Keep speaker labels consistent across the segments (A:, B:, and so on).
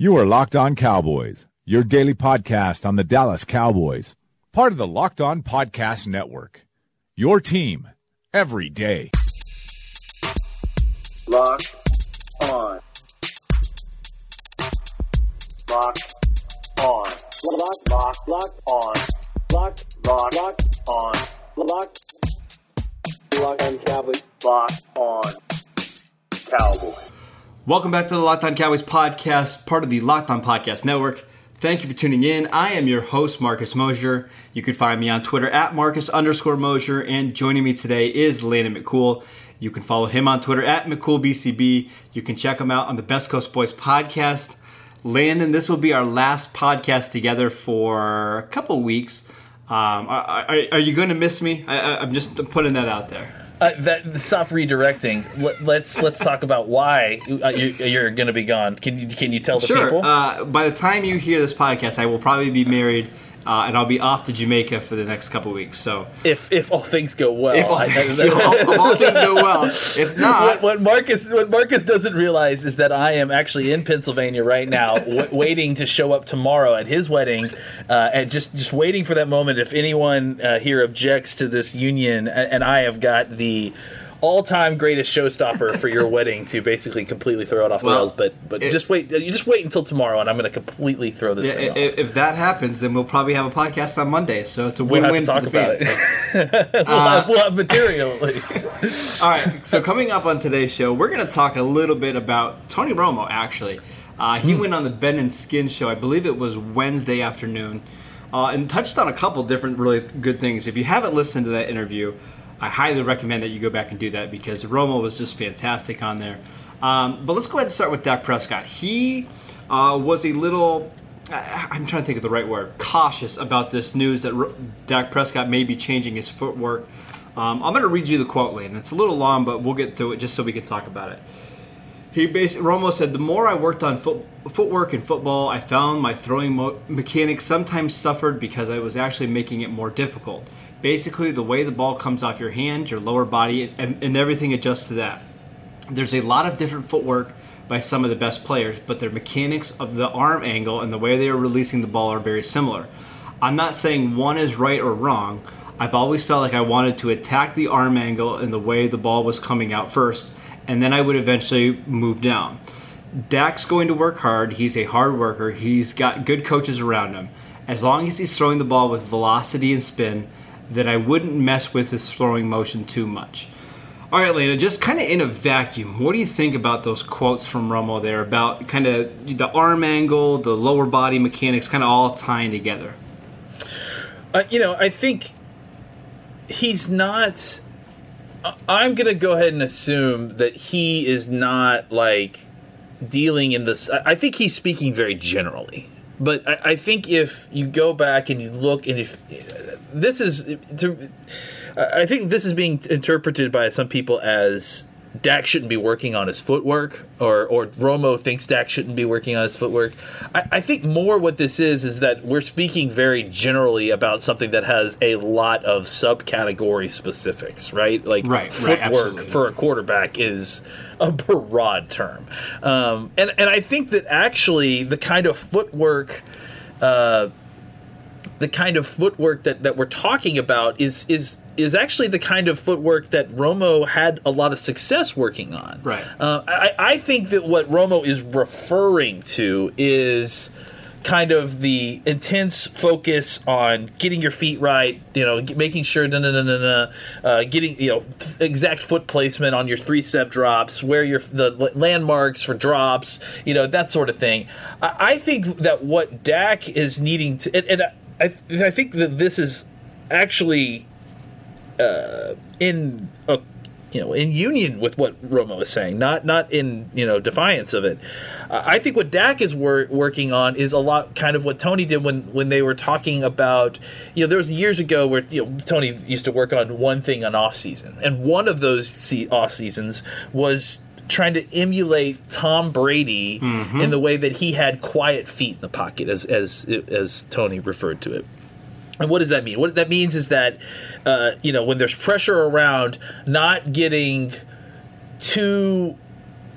A: You are Locked On Cowboys, your daily podcast on the Dallas Cowboys, part of the Locked On Podcast Network. Your team every day.
B: Locked on. Locked on. Locked, locked, locked on. Locked, locked, locked on. Locked. Locked on Cowboys. Locked on Cowboys.
C: Welcome back to the Locked On Cowboys podcast, part of the Locked On Podcast Network. Thank you for tuning in. I am your host, Marcus Mosher. You can find me on Twitter at Marcus underscore Mosher, and joining me today is Landon McCool. You can follow him on Twitter at McCoolBCB. You can check him out on the Best Coast Boys podcast. Landon, this will be our last podcast together for a couple weeks. Um, are, are, are, you going to miss me? I, am just putting that out there.
D: Uh, that stop redirecting. Let, us let's, let's talk about why uh, you're, you're going to be gone. Can you can you tell the
C: sure.
D: people?
C: Uh, by the time you hear this podcast, I will probably be married uh, and I'll be off to Jamaica for the next couple weeks. So
D: if if all things go well,
C: if all, things, if all, if all things go well, if not,
D: what, what, Marcus what Marcus doesn't realize is that I am actually in Pennsylvania right now, w- waiting to show up tomorrow at his wedding, uh, and just just waiting for that moment. If anyone uh, here objects to this union, and I have got the all-time greatest showstopper for your wedding to basically completely throw it off well, the rails. But but it, just wait, you just wait until tomorrow, and I'm going to completely throw this.
C: Yeah,
D: thing
C: if, if that happens, then we'll probably have a podcast on Monday. So it's a win-win
D: we'll
C: for the fans.
D: So. we'll, uh, have, we'll have material at least.
C: all right. So coming up on today's show, we're going to talk a little bit about Tony Romo. Actually, uh, he hmm. went on the Ben and Skin show. I believe it was Wednesday afternoon. Uh, and touched on a couple different really good things. If you haven't listened to that interview, I highly recommend that you go back and do that because Romo was just fantastic on there. Um, but let's go ahead and start with Dak Prescott. He uh, was a little, I'm trying to think of the right word, cautious about this news that R- Dak Prescott may be changing his footwork. Um, I'm going to read you the quote, Lane. It's a little long, but we'll get through it just so we can talk about it. He basically, Romo said, the more I worked on foot, footwork in football, I found my throwing mo- mechanics sometimes suffered because I was actually making it more difficult basically the way the ball comes off your hand, your lower body, and, and everything adjusts to that. There's a lot of different footwork by some of the best players, but their mechanics of the arm angle and the way they are releasing the ball are very similar. I'm not saying one is right or wrong. I've always felt like I wanted to attack the arm angle and the way the ball was coming out first, and then I would eventually move down. Dak's going to work hard. He's a hard worker. He's got good coaches around him. As long as he's throwing the ball with velocity and spin, that I wouldn't mess with his throwing motion too much. All right, Lena, just kind of in a vacuum, what do you think about those quotes from Romo there about kind of the arm angle, the lower body mechanics, kind of all tying together?
D: Uh, you know, I think he's not. I'm going to go ahead and assume that he is not like dealing in this. I think he's speaking very generally. But I, I think if you go back and you look, and if this is, to, I think this is being interpreted by some people as Dak shouldn't be working on his footwork, or or Romo thinks Dak shouldn't be working on his footwork. I, I, think more what this is is that we're speaking very generally about something that has a lot of subcategory specifics, right? Like
C: right,
D: footwork
C: right,
D: for a quarterback is a broad term, um, and and I think that actually the kind of footwork. Uh, the kind of footwork that, that we're talking about is is is actually the kind of footwork that Romo had a lot of success working on.
C: Right.
D: Uh, I, I think that what Romo is referring to is kind of the intense focus on getting your feet right, you know, making sure, no, no, no, no, no, uh, getting, you know, exact foot placement on your three step drops, where your the landmarks for drops, you know, that sort of thing. I, I think that what Dak is needing to, and, and I, I think that this is actually uh, in a you know in union with what Romo is saying, not not in you know defiance of it. Uh, I think what Dak is wor- working on is a lot kind of what Tony did when when they were talking about you know there was years ago where you know Tony used to work on one thing on off season, and one of those se- off seasons was trying to emulate Tom Brady mm-hmm. in the way that he had quiet feet in the pocket, as as as Tony referred to it. And what does that mean? What that means is that, uh, you know, when there's pressure around, not getting too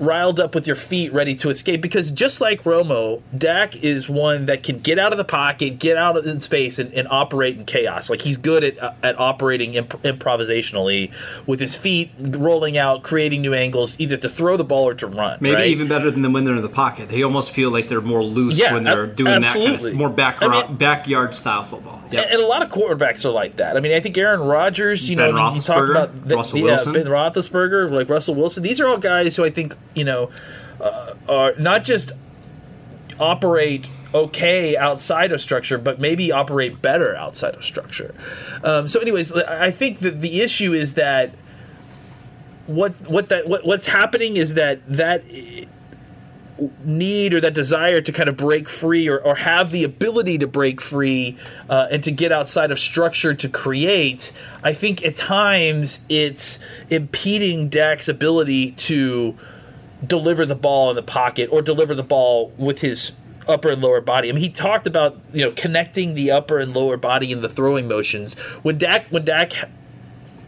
D: riled up with your feet, ready to escape. Because just like Romo, Dak is one that can get out of the pocket, get out in space, and, and operate in chaos. Like he's good at uh, at operating imp- improvisationally with his feet rolling out, creating new angles, either to throw the ball or to run.
C: Maybe
D: right?
C: even better than when they're in the pocket. They almost feel like they're more loose
D: Yeah,
C: when they're
D: ab-
C: doing that kind
D: absolutely.
C: of more back,
D: I mean-
C: backyard style football. Yep.
D: And, and a lot of quarterbacks are like that. I mean, I think Aaron Rodgers, you
C: Ben
D: know, you talk about the,
C: Russell
D: the, uh, Ben Roethlisberger, like Russell Wilson. These are all guys who I think you know uh, are not just operate okay outside of structure, but maybe operate better outside of structure. Um, so, anyways, I think that the issue is that what what that what, what's happening is that that need or that desire to kind of break free or, or have the ability to break free uh, and to get outside of structure to create, I think at times it's impeding Dak's ability to deliver the ball in the pocket or deliver the ball with his upper and lower body. I mean, he talked about you know connecting the upper and lower body in the throwing motions. When Dak when Dak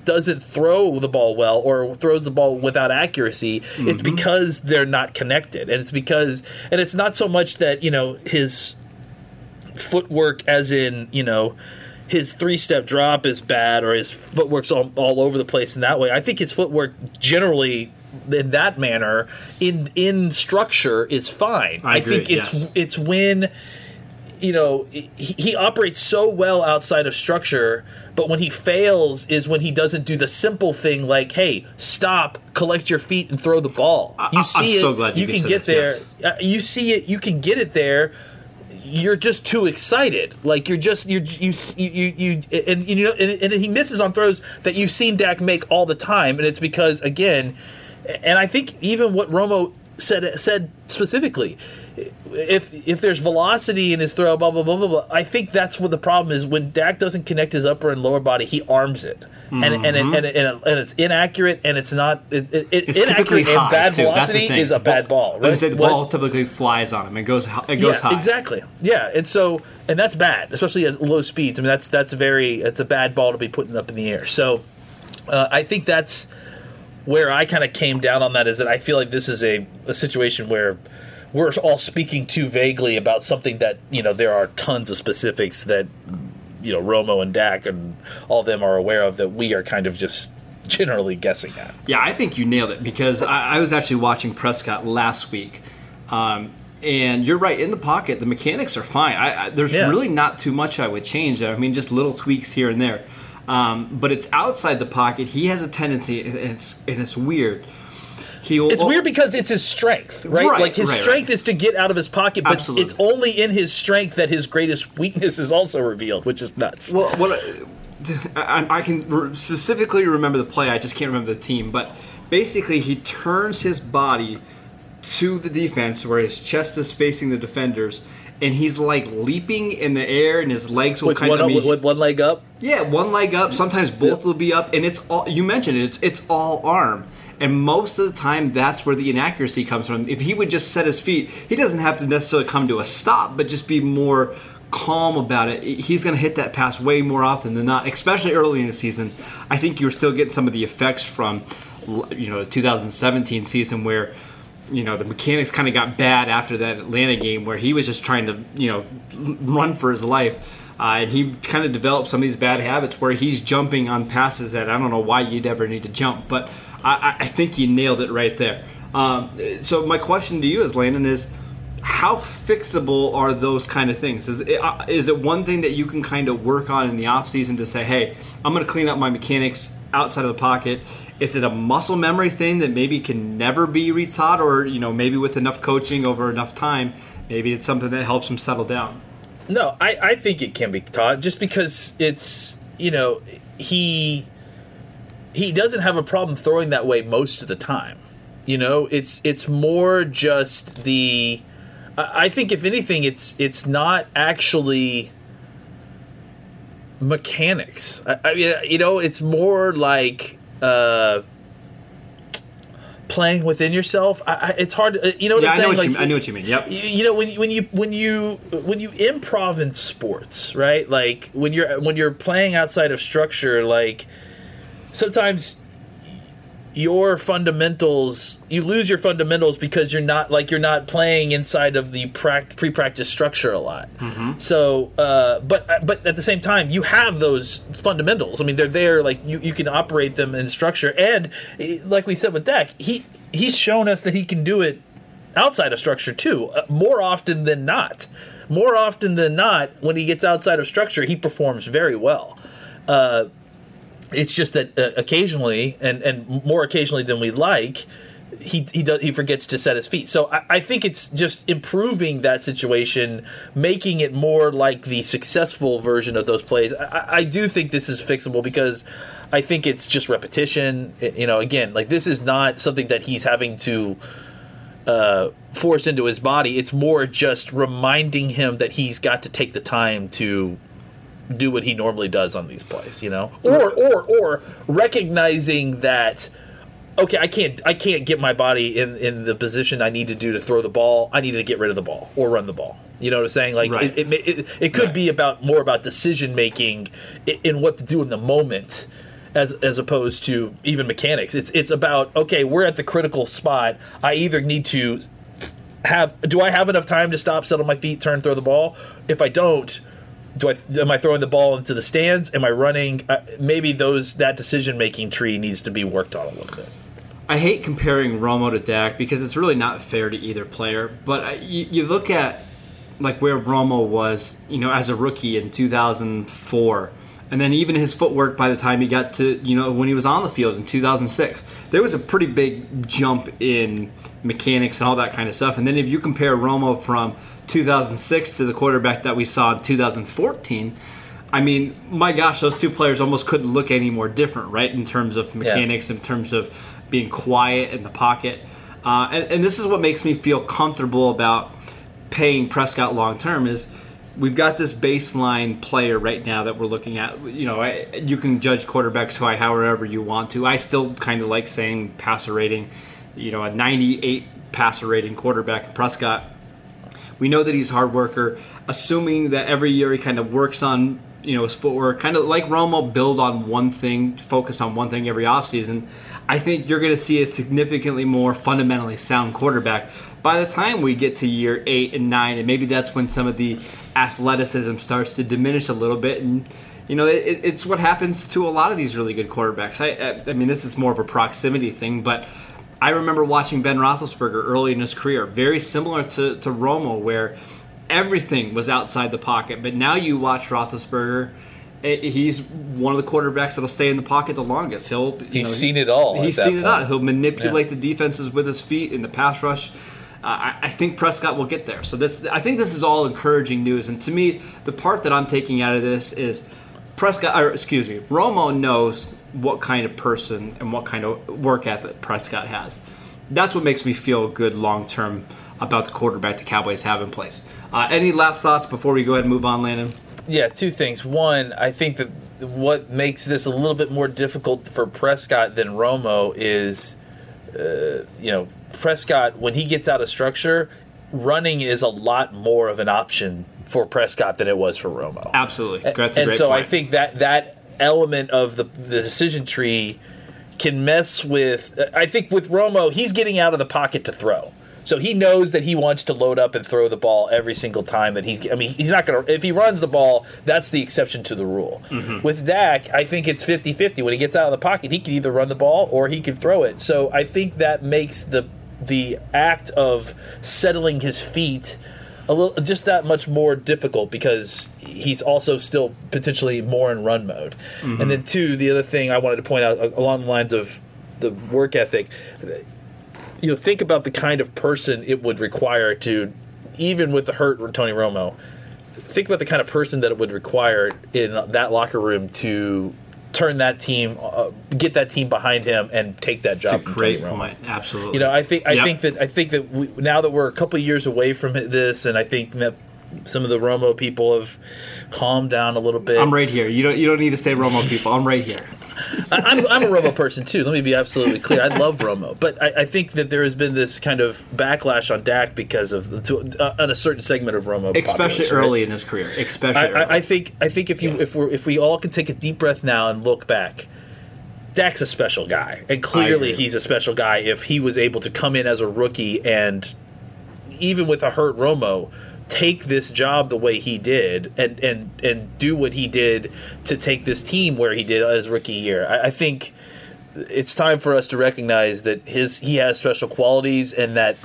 D: doesn't throw the ball well or throws the ball without accuracy, it's mm-hmm. because they're not connected. And it's because and it's not so much that, you know, his footwork as in, you know, his three step drop is bad or his footwork's all, all over the place in that way. I think his footwork generally in that manner in in structure is fine.
C: I agree,
D: think it's
C: yes.
D: it's when you know he, he operates so well outside of structure but when he fails is when he doesn't do the simple thing like hey stop collect your feet and throw the ball.
C: I-
D: you
C: I'm
D: see it
C: so glad you
D: can get
C: this,
D: there. Uh, you see it you can get it there. You're just too excited. Like you're just you're you you you, you and you know and, and he misses on throws that you've seen Dak make all the time and it's because again and I think even what Romo said said specifically if if there's velocity in his throw, blah blah blah blah blah. I think that's what the problem is when Dak doesn't connect his upper and lower body, he arms it, and and it, and, it, and, it, and it's inaccurate and it's not it, it,
C: Mm-hmm. It's typically
D: inaccurate and bad
C: too. That's the
D: velocity
C: thing.
D: is a bad ball. Right?
C: Said, the
D: What-
C: ball typically flies on him. It goes it goes
D: yeah,
C: high.
D: exactly. Yeah, and so and that's bad, especially at low speeds. I mean, that's that's very it's a bad ball to be putting up in the air. So uh, I think that's where I kind of came down on that is that I feel like this is a, a situation where we're all speaking too vaguely about something that you know there are tons of specifics that you know Romo and Dak and all of them are aware of that we are kind of just generally guessing at.
C: Yeah, I think you nailed it because I, I was actually watching Prescott last week, um, and you're right. In the pocket, the mechanics are fine. I, I, there's
D: Yeah.
C: really not too much I would change. I mean, just little tweaks here and there. Um, but it's outside the pocket. He has a tendency, and it's and it's weird. He will,
D: It's weird because it's his strength, right?
C: Right,
D: like his
C: right,
D: strength
C: right.
D: is to get out of his pocket, but
C: Absolutely.
D: it's only in his strength that his greatest weakness is also revealed, which is nuts.
C: Well, what I, I can specifically remember the play. I just can't remember the team. But basically, he turns his body to the defense where his chest is facing the defenders, and he's like leaping in the air, and his legs will
D: with,
C: kind
D: one,
C: of be
D: with, one leg up.
C: yeah, one leg up. Sometimes both will be up, and it's all you mentioned. it, It's it's all arm, and most of the time that's where the inaccuracy comes from. If he would just set his feet, he doesn't have to necessarily come to a stop, but just be more calm about it. He's going to hit that pass way more often than not, especially early in the season. I think you're still getting some of the effects from you know the 2017 season where you know the mechanics kind of got bad after that Atlanta game where he was just trying to you know run for his life. Uh, and he kind of developed some of these bad habits where he's jumping on passes that I don't know why you'd ever need to jump, but I, I think you nailed it right there. Um, so my question to you is, Landon, is how fixable are those kind of things? Is it, uh, is it one thing that you can kind of work on in the off season to say, hey, I'm going to clean up my mechanics outside of the pocket? Is it a muscle memory thing that maybe can never be retaught, or you know maybe with enough coaching over enough time, maybe it's something that helps him settle down?
D: No, I, I think it can be taught just because it's you know he he doesn't have a problem throwing that way most of the time. You know, it's it's more just the. I I think if anything, it's it's not actually mechanics. I, I mean, you know, it's more like uh, playing within yourself. I, I, it's hard. To, you know what
C: Yeah,
D: I'm
C: I know
D: saying?
C: what you- I know what you mean. Yep.
D: you, you know when you- when you when you when you improv in sports, right? Like when you're when you're playing outside of structure, like sometimes your fundamentals you lose your fundamentals because you're not like you're not playing inside of the pre-practice structure a lot. So uh, but but at the same time you have those fundamentals. I mean they're there like you, you can operate them in structure. And like we said with Dak, he he's shown us that he can do it outside of structure too uh, more often than not. More often than not when he gets outside of structure he performs very well. Uh, it's just that uh, occasionally and and more occasionally than we like he he does he forgets to set his feet. So I, I think it's just improving that situation making it more like the successful version of those plays. I, I- do think this is fixable because i think it's just repetition. It- you know again like this is not something that he's having to uh, force into his body. It's more just reminding him that he's got to take the time to do what he normally does on these plays, you know, or or or recognizing that okay, I can't I can't get my body in in the position I need to do to throw the ball. I need to get rid of the ball or run the ball. You know what I'm saying? Like
C: Right.
D: it, it, it, it could
C: Right.
D: be about more about decision making in, in what to do in the moment. As, as opposed to even mechanics, it's it's about okay, we're at the critical spot. I either need to have do I have enough time to stop, settle my feet, turn, throw the ball? If I don't, do I am I throwing the ball into the stands? Am I running? Uh, maybe those that decision making tree needs to be worked on a little bit.
C: I hate comparing Romo to Dak because it's really not fair to either player. But I, you, you look at like where Romo was, you know, as a rookie in 2004, and then even his footwork by the time he got to, you know, when he was on the field in 2006, there was a pretty big jump in mechanics and all that kind of stuff. And then if you compare Romo from 2006 to the quarterback that we saw in 2014. I mean, my gosh, those two players almost couldn't look any more different, right? In terms of mechanics, in terms of being quiet in the pocket. Uh, and, and this is what makes me feel comfortable about paying Prescott long term is we've got this baseline player right now that we're looking at. You know, I, you can judge quarterbacks by however you want to. I still kind of like saying passer rating. You know, a 98 passer rating quarterback, Prescott. We know that he's a hard worker. Assuming that every year he kind of works on you know his footwork, kind of like Romo, build on one thing, focus on one thing every offseason. I think you're going to see a significantly more fundamentally sound quarterback by the time we get to year eight and nine, and maybe that's when some of the athleticism starts to diminish a little bit. And you know, it, it's what happens to a lot of these really good quarterbacks. I, I, I mean, this is more of a proximity thing, but I remember watching Ben Roethlisberger early in his career, very similar to, to Romo, where everything was outside the pocket. But now you watch Roethlisberger, eh, he's one of the quarterbacks that'll stay in the pocket the longest. He'll you
D: He's
C: know,
D: seen it all
C: He's seen it all. He'll manipulate the defenses with his feet in the pass rush. Uh, I, I think Prescott will get there. So this, I think this is all encouraging news. And to me, the part that I'm taking out of this is Prescott, or excuse me, Romo knows what kind of person and what kind of work ethic Prescott has. That's what makes me feel good long term about the quarterback the Cowboys have in place. Uh, any last thoughts before we go ahead and move on, Landon?
D: Yeah, two things. One, I think that what makes this a little bit more difficult for Prescott than Romo is, uh, you know, Prescott when he gets out of structure, running is a lot more of an option for Prescott than it was for Romo.
C: Absolutely. That's
D: and
C: great
D: so I think that that element of the the decision tree can mess with. I think with Romo, he's getting out of the pocket to throw. So he knows that he wants to load up and throw the ball every single time that he's. I mean, he's not going to. If he runs the ball, that's the exception to the rule.
C: Mm-hmm.
D: With Dak, I think it's 50 50. When he gets out of the pocket, he can either run the ball or he can throw it. So I think that makes the the act of settling his feet a little just that much more difficult because he's also still potentially more in run mode. Mm-hmm. And then two, the other thing I wanted to point out along the lines of the work ethic, you know, think about the kind of person it would require to, even with the hurt Tony Romo, think about the kind of person that it would require in that locker room to turn that team, uh, get that team behind him, and take that job.
C: Great point. Absolutely.
D: You know, I think I
C: Yep.
D: think that I think that we, now that we're a couple of years away from this, and I think that some of the Romo people have calmed down a little bit.
C: I'm right here. You don't. You don't need to say Romo people. I'm right here.
D: I, I'm, I'm a Romo person too. Let me be absolutely clear. I love Romo, but I, I think that there has been this kind of backlash on Dak because of to, uh, on a certain segment of Romo,
C: Especially
D: populace, right?
C: early in his career. Especially.
D: I,
C: early.
D: I, I think I think if you
C: Yes.
D: if we if we all can take a deep breath now and look back, Dak's a special guy, and clearly he's a special guy if he was able to come in as a rookie and even with a hurt Romo, take this job the way he did and and and do what he did to take this team where he did his rookie year. I, I think it's time for us to recognize that his he has special qualities and that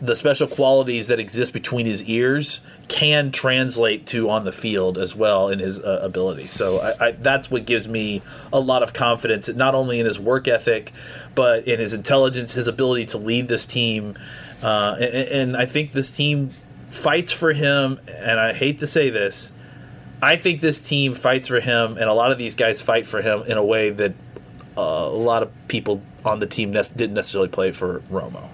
D: the special qualities that exist between his ears can translate to on the field as well in his uh, ability. So I, I, that's what gives me a lot of confidence, not only in his work ethic, but in his intelligence, his ability to lead this team. Uh, and, and I think this team fights for him. And I hate to say this, I think this team fights for him, and a lot of these guys fight for him in a way that uh, a lot of people on the team ne- didn't necessarily play for Romo.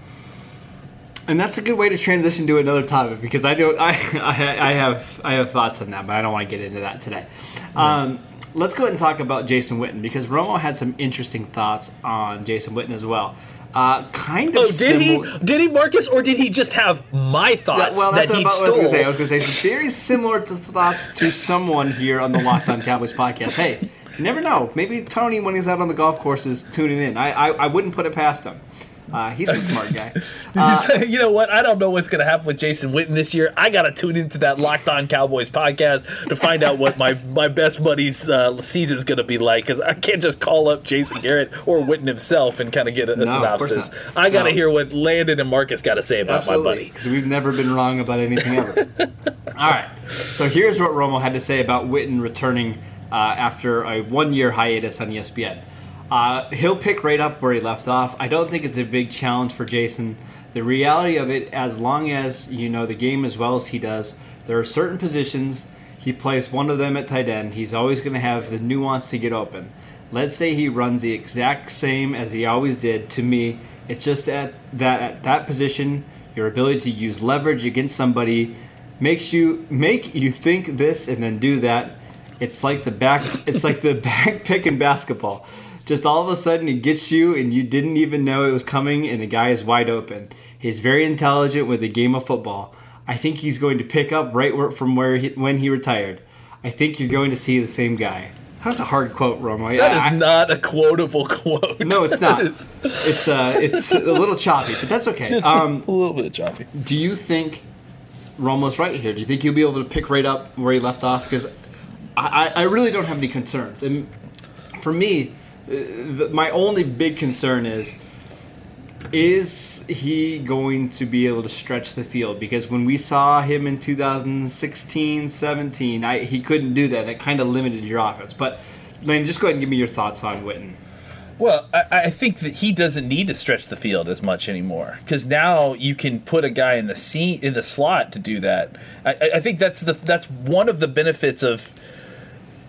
C: And that's a good way to transition to another topic because I do I, I, I have I have thoughts on that, but I don't want to get into that today. Um, let's go ahead and talk about Jason Witten because Romo had some interesting thoughts on Jason Witten as well. Uh, kind of
D: Oh, did
C: similar-
D: he? Did he, Marcus, or did he just have my thoughts
C: Yeah, well, that's
D: that
C: about what I was going to say. I was going to say some very similar to thoughts to someone here on the Locked On Cowboys podcast. Hey, you never know. Maybe Tony, when he's out on the golf course, is tuning in. I I, I wouldn't put it past him. Uh, he's a smart guy. Uh,
D: you know what? I don't know what's going to happen with Jason Witten this year. I got to tune into that Locked On Cowboys podcast to find out what my, my best buddy's uh, season is going to be like because I can't just call up Jason Garrett or Witten himself and kind of get a, a
C: No,
D: synopsis. I got to
C: No.
D: hear what Landon and Marcus got to say about my buddy.
C: because we've never been wrong about anything ever. All right, so here's what Romo had to say about Witten returning uh, after a one-year hiatus on ESPN. Uh, he'll pick right up where he left off. I don't think it's a big challenge for Jason. The reality of it, as long as you know the game as well as he does, there are certain positions he plays one of them at tight end. He's always going to have the nuance to get open. Let's say he runs the exact same as he always did. To me, it's just at that at that position, your ability to use leverage against somebody makes you make you think this and then do that. It's like the back. It's like the back pick in basketball. Just all of a sudden, it gets you, and you didn't even know it was coming, and the guy is wide open. He's very intelligent with the game of football. I think he's going to pick up right where, from where he, when he retired. I think you're going to see the same guy. That's a hard quote, Romo.
D: That
C: I-
D: is not a quotable quote.
C: no, it's not.
D: it's
C: It's uh, it's a little choppy, but that's okay. Um,
D: a little bit choppy.
C: do you think Romo's right here? Do you think he'll be able to pick right up where he left off? Because I, I I really don't have any concerns. And for me, Uh, the, my only big concern is is he going to be able to stretch the field? Because when we saw him in 2016 17, I, he couldn't do that. It kind of limited your offense. But, Lane, just go ahead and give me your thoughts on Witten.
D: Well, I, I think that he doesn't need to stretch the field as much anymore because now you can put a guy in the seat in the slot to do that. I- I think that's the that's one of the benefits of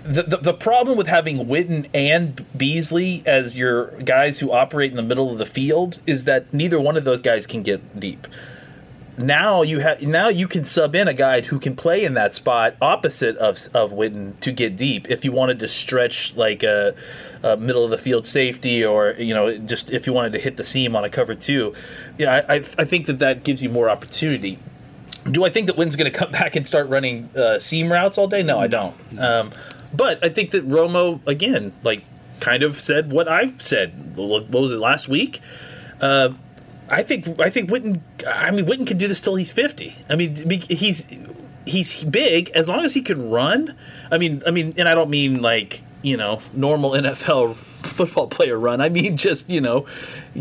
D: the, the the problem with having Witten and Beasley as your guys who operate in the middle of the field is that neither one of those guys can get deep now you have now you can sub in a guy who can play in that spot opposite of of Witten to get deep if you wanted to stretch like a, a middle of the field safety or you know just if you wanted to hit the seam on a cover two. Yeah, I, I, I think that that gives you more opportunity. Do I think that Witten's going to come back and start running uh, seam routes all day? No, I don't. Um, but I think that Romo again, like, kind of said what I said. What was it last week? Uh, I think I think Witten. I mean, Witten can do this till he's fifty. I mean, he's he's big as long as he can run. I mean, I mean, and I don't mean like you know normal NFL football player run. I mean just you know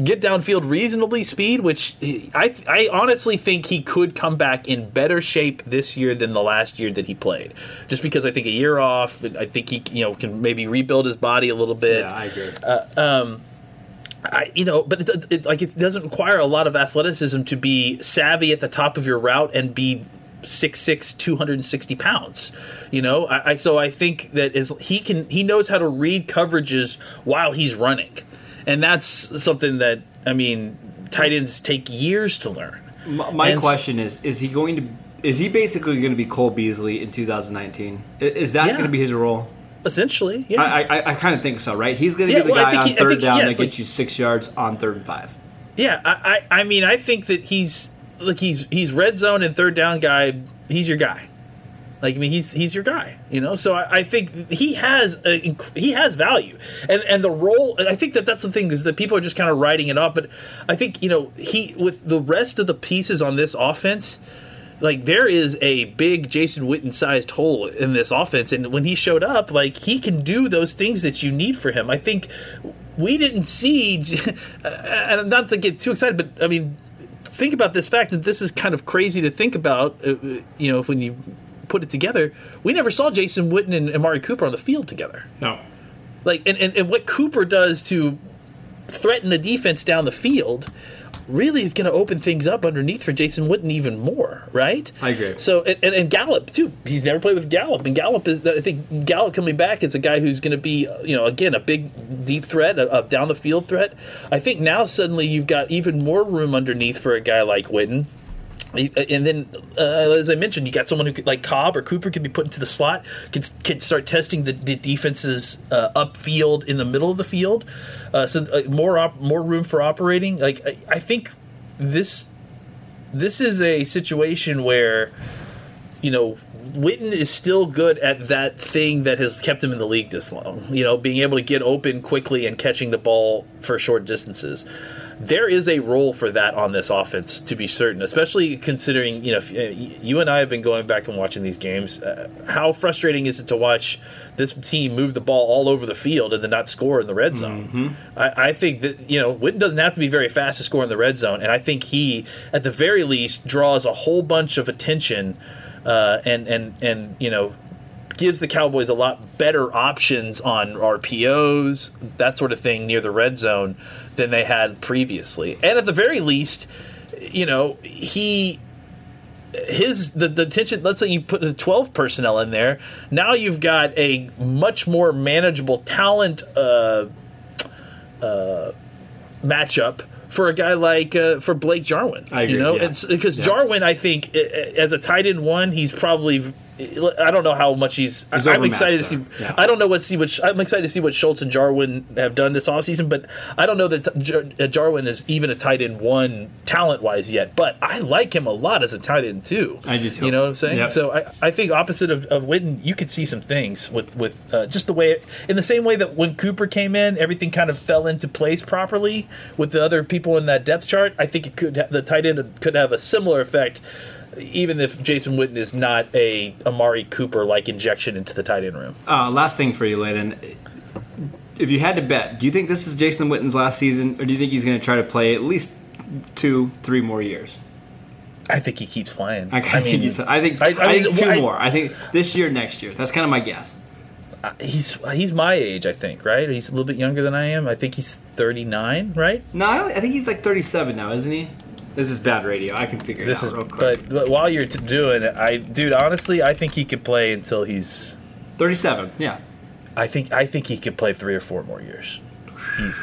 D: get downfield reasonably speed. Which I I honestly think he could come back in better shape this year than the last year that he played. Just because I think a year off, I think he you know can maybe rebuild his body a little bit.
C: Yeah, I agree.
D: Um, I, you know, but it, it, like it doesn't require a lot of athleticism to be savvy at the top of your route and be 6'6", 260 pounds. You know, I, I so I think that is he can he knows how to read coverages while he's running, and that's something that I mean, tight ends take years to learn.
C: My, my
D: And-
C: question is: Is he going to? Is he basically going to be Cole Beasley in 2019? Is that
D: Yeah.
C: going to be his role?
D: Essentially, yeah.
C: I, I, I kind of think so, right? He's going to
D: Yeah,
C: be the
D: well,
C: guy on
D: he-
C: third
D: think-
C: down
D: yeah,
C: that
D: it's like-
C: gets you six yards on third and five.
D: Yeah, I, I, I mean, I think that he's like he's he's red zone and third down guy. He's your guy. Like I mean, he's he's your guy, you know. So I, I think he has a, he has value, and and the role. And I think that that's the thing is that people are just kind of writing it off. But I think you know he with the rest of the pieces on this offense. Like there is a big Jason Witten sized hole in this offense, and when he showed up, like he can do those things that you need for him. I think we didn't see, and not to get too excited, but I mean, think about this fact that this is kind of crazy to think about. Uh, uh, you know, when you put it together, we never saw Jason Witten and Amari Cooper on the field together.
C: No.
D: Like, and, and, and what Cooper does to threaten the defense down the field really is going to open things up underneath for Jason Witten even more, right?
C: I agree.
D: So and, and, and Gallup too. He's never played with Gallup, and Gallup is I think Gallup coming back is a guy who's going to be you know again a big deep threat, a, a down the field threat. I think now suddenly you've got even more room underneath for a guy like Witten. And then, uh, as I mentioned, you got someone who could, like Cobb or Cooper could be put into the slot, could, could start testing the, the defenses uh, upfield in the middle of the field, uh, so uh, more op- more room for operating. Like I, I think this this is a situation where you know Witten is still good at that thing that has kept him in the league this long. You know, being able to get open quickly and catching the ball for short distances there is a role for that on this offense to be certain, especially considering you know if, uh, you and I have been going back and watching these games. Uh, how frustrating is it to watch this team move the ball all over the field and then not score in the red zone?
C: Mm-hmm.
D: I, I, think that you know Witten doesn't have to be very fast to score in the red zone, and I think he, at the very least, draws a whole bunch of attention. Uh, and and and you know gives the Cowboys a lot better options on RPOs, that sort of thing near the red zone than they had previously. And at the very least, you know, he his the, the tension let's say you put the 12 personnel in there now you've got a much more manageable talent uh, uh, matchup for a guy like uh, for Blake Jarwin.
C: I agree,
D: you know,
C: yeah.
D: it's because
C: Yeah.
D: Jarwin, I think, as a tight end one, he's probably. I don't know how much he's.
C: He's
D: I'm excited to see.
C: Yeah.
D: I don't know what see what I'm excited to see what Schultz and Jarwin have done this offseason, but I don't know that Jar- uh, Jarwin is even a tight end one talent wise yet. But I like him a lot as a tight end too.
C: I do too.
D: You know what I'm saying?
C: Yep.
D: So I, I think opposite of, of Witten, you could see some things with with uh, just the way in the same way that when Cooper came in, everything kind of fell into place properly with the other people in that depth chart. I think it could the tight end could have a similar effect. Even if Jason Witten is not a Amari Cooper like injection into the tight end room,
C: Uh, last thing for you, Layden. If you had to bet, do you think this is Jason Witten's last season, or do you think he's going to try to play at least two, three more years?
D: I think he keeps playing.
C: I, I think he's. I think. I,
D: I- I
C: think two
D: I-
C: more. I think this year, next year. That's kind of my guess.
D: he's he's my age, I think. Right? He's a little bit younger than I am. I think he's 39. Right?
C: No, I, I think he's like 37 now, isn't he? This is bad radio. I can figure
D: This
C: it
D: is,
C: out real quick.
D: but, but while you're t- doing it, I, dude, honestly, I think he could play until he's.
C: 37. Yeah.
D: I think I think he could play three or four more years, easy.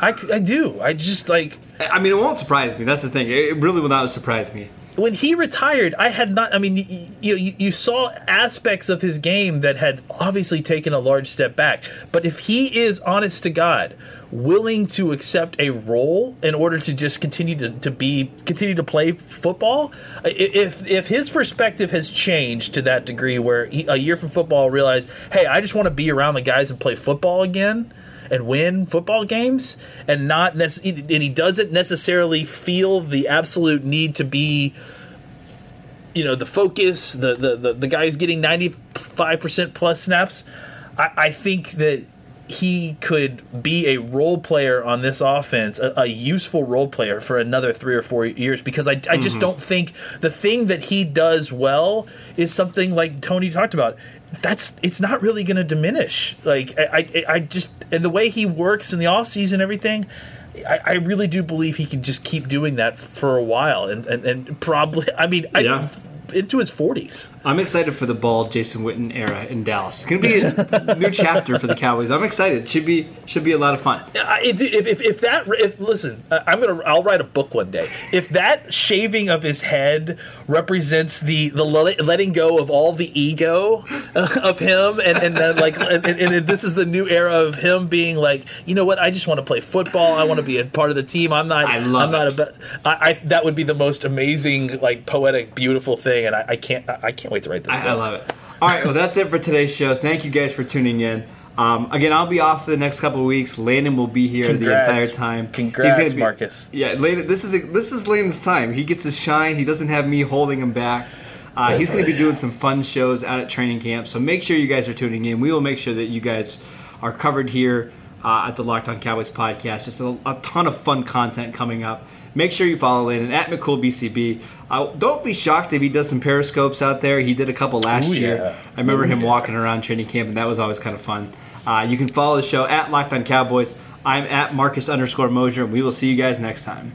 D: I do. I just like
C: I I mean, it won't surprise me. That's the thing. It really will not surprise me.
D: When he retired. I had not. I mean, you you, you saw aspects of his game that had obviously taken a large step back. But if he is honest to God, willing to accept a role in order to just continue to, to be continue to play football, if if his perspective has changed to that degree where he, a year from football realized, hey, I just want to be around the guys and play football again and win football games and not nec- and he doesn't necessarily feel the absolute need to be you know the focus the the the, the guy who's getting 95% plus snaps. I, I think that he could be a role player on this offense, a, a useful role player for another three or four years. Because I, I just mm-hmm. don't think the thing that he does well is something like Tony talked about. That's it's not really going to diminish. Like I, I, I just and the way he works in the off season, everything. I, I really do believe he can just keep doing that for a while, and and, and probably. I mean,
C: Yeah.
D: I, into his forties.
C: I'm excited for the bald Jason Witten era in Dallas. It's gonna be a new chapter for the Cowboys. I'm excited. Should be should be a lot of fun.
D: I- If, if, if, if that if listen, I- I'm gonna I'll write a book one day. If that shaving of his head represents the the letting go of all the ego of him, and and then like and, and, and this is the new era of him being like, you know what? I just want to play football. I want to be a part of the team. I'm not.
C: I love
D: I'm not
C: it.
D: a. I, I that would be the most amazing, like poetic, beautiful thing. thing, and I, I can't I, I can't wait to write this.
C: I, I love it. All right, well, that's it for today's show. Thank you guys for tuning in. Um, again, I'll be off for the next couple of weeks. Landon will be here
D: Congrats.
C: the entire time.
D: Congrats,
C: be-
D: Marcus.
C: Yeah, Landon, this is this is Landon's time. He gets to shine. He doesn't have me holding him back. Uh, he's going to be doing some fun shows out at training camp. So make sure you guys are tuning in. We will make sure that you guys are covered here uh, at the Locked On Cowboys podcast. Just a, a ton of fun content coming up. Make sure you follow Landon at McCoolBCB. Uh, don't be shocked if he does some periscopes out there. He did a couple last
D: Ooh,
C: year.
D: yeah.
C: I remember
D: Ooh,
C: him
D: yeah.
C: walking around training camp, and that was always kind of fun. Uh, you can follow the show at Locked On Cowboys. I'm at Marcus underscore Mosher, and we will see you guys next time.